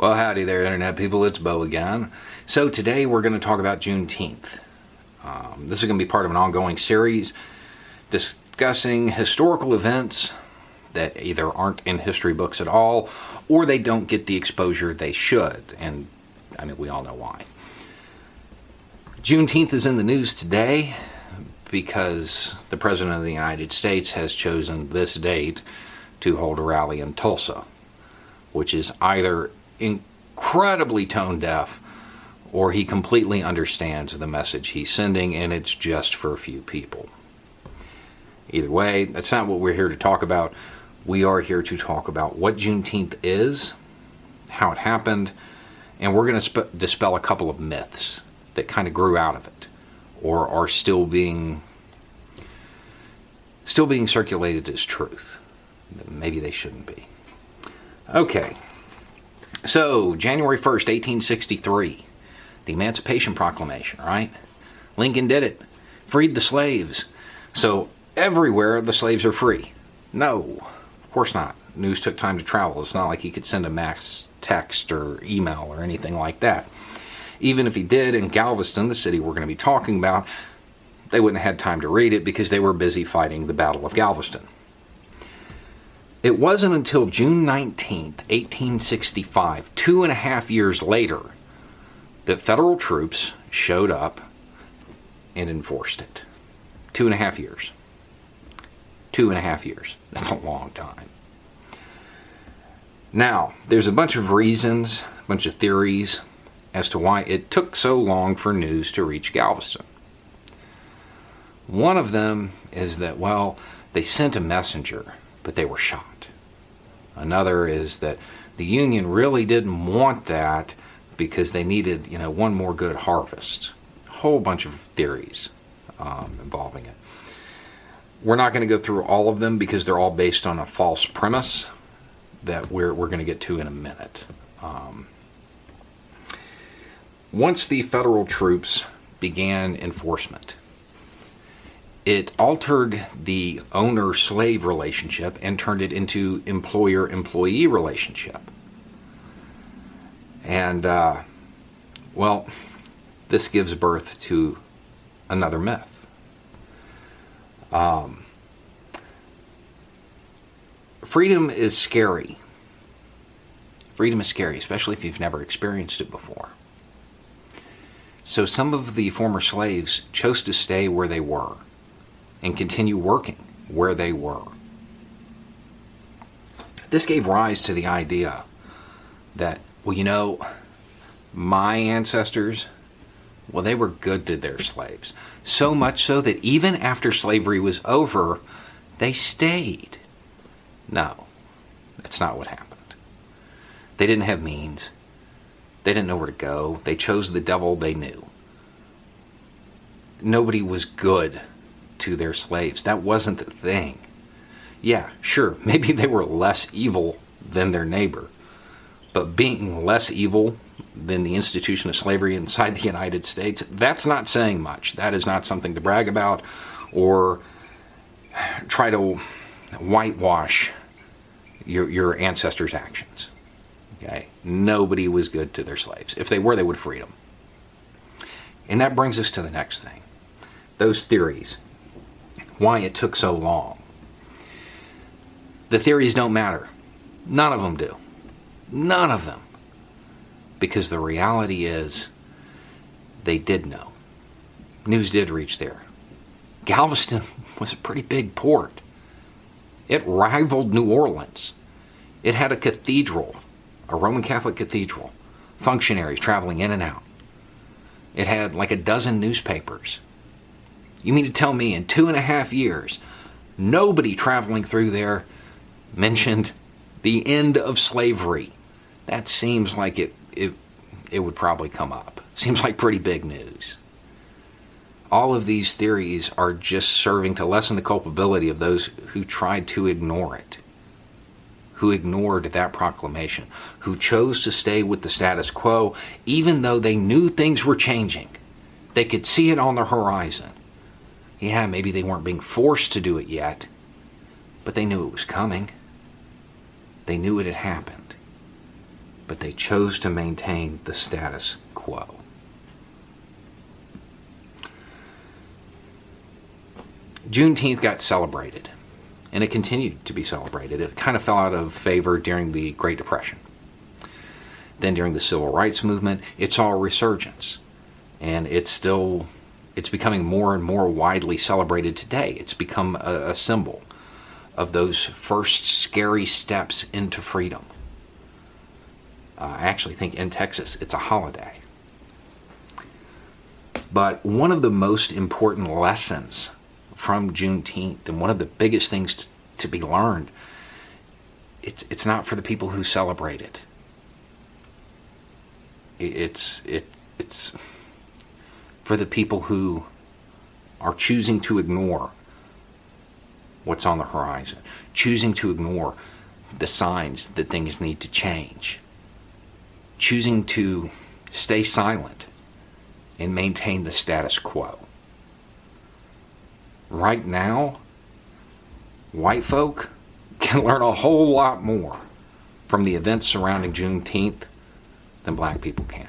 Well, howdy there, Internet people. It's Beau again. So, today we're going to talk about Juneteenth. Um, this is going to be part of an ongoing series discussing historical events that either aren't in history books at all or they don't get the exposure they should. And I mean, we all know why. Juneteenth is in the news today because the President of the United States has chosen this date to hold a rally in Tulsa, which is either incredibly tone deaf or he completely understands the message he's sending and it's just for a few people. Either way, that's not what we're here to talk about. We are here to talk about what Juneteenth is, how it happened, and we're going to sp- dispel a couple of myths that kind of grew out of it or are still being still being circulated as truth. Maybe they shouldn't be. Okay. So, January 1st, 1863, the Emancipation Proclamation, right? Lincoln did it. Freed the slaves. So, everywhere the slaves are free. No, of course not. News took time to travel. It's not like he could send a mass text or email or anything like that. Even if he did in Galveston, the city we're going to be talking about, they wouldn't have had time to read it because they were busy fighting the Battle of Galveston. It wasn't until June 19, 1865, two and a half years later, that federal troops showed up and enforced it. Two and a half years. Two and a half years. That's a long time. Now, there's a bunch of reasons, a bunch of theories as to why it took so long for news to reach Galveston. One of them is that, well, they sent a messenger, but they were shot. Another is that the Union really didn't want that because they needed, you know, one more good harvest. A whole bunch of theories um, involving it. We're not going to go through all of them because they're all based on a false premise that we're, we're going to get to in a minute. Um, once the federal troops began enforcement, it altered the owner slave relationship and turned it into employer employee relationship. And, uh, well, this gives birth to another myth. Um, freedom is scary. Freedom is scary, especially if you've never experienced it before. So some of the former slaves chose to stay where they were and continue working where they were. This gave rise to the idea that, well, you know, my ancestors, well, they were good to their slaves. So much so that even after slavery was over, they stayed. No, that's not what happened. They didn't have means. They didn't know where to go. They chose the devil they knew. Nobody was good to their slaves. That wasn't the thing. Yeah, sure, maybe they were less evil than their neighbor, but being less evil than the institution of slavery inside the United States, that's not saying much. That is not something to brag about or try to whitewash your, your ancestors' actions. Okay? Nobody was good to their slaves. If they were, they would free them. And that brings us to the next thing those theories why it took so long. The theories don't matter. None of them do. None of them. Because the reality is, they did know. News did reach there. Galveston was a pretty big port. It rivaled New Orleans. It had a cathedral, a Roman Catholic cathedral, functionaries traveling in and out. It had like a dozen newspapers. You mean to tell me in two and a half years, nobody traveling through there mentioned the end of slavery? That seems like it, it, it would probably come up. Seems like pretty big news. All of these theories are just serving to lessen the culpability of those who tried to ignore it, who ignored that proclamation, who chose to stay with the status quo even though they knew things were changing. They could see it on the horizon. Yeah, maybe they weren't being forced to do it yet, but they knew it was coming. They knew it had happened. but they chose to maintain the status quo. Juneteenth got celebrated, and it continued to be celebrated. It kind of fell out of favor during the Great Depression. Then during the Civil Rights Movement, it's all resurgence, and it's still it's becoming more and more widely celebrated today. It's become a, a symbol of those first scary steps into freedom. Uh, I actually think in Texas it's a holiday. But one of the most important lessons from Juneteenth, and one of the biggest things to, to be learned, it's it's not for the people who celebrate it. It's it it's for the people who are choosing to ignore what's on the horizon, choosing to ignore the signs that things need to change, choosing to stay silent and maintain the status quo right now, white folk can learn a whole lot more from the events surrounding Juneteenth than black people can.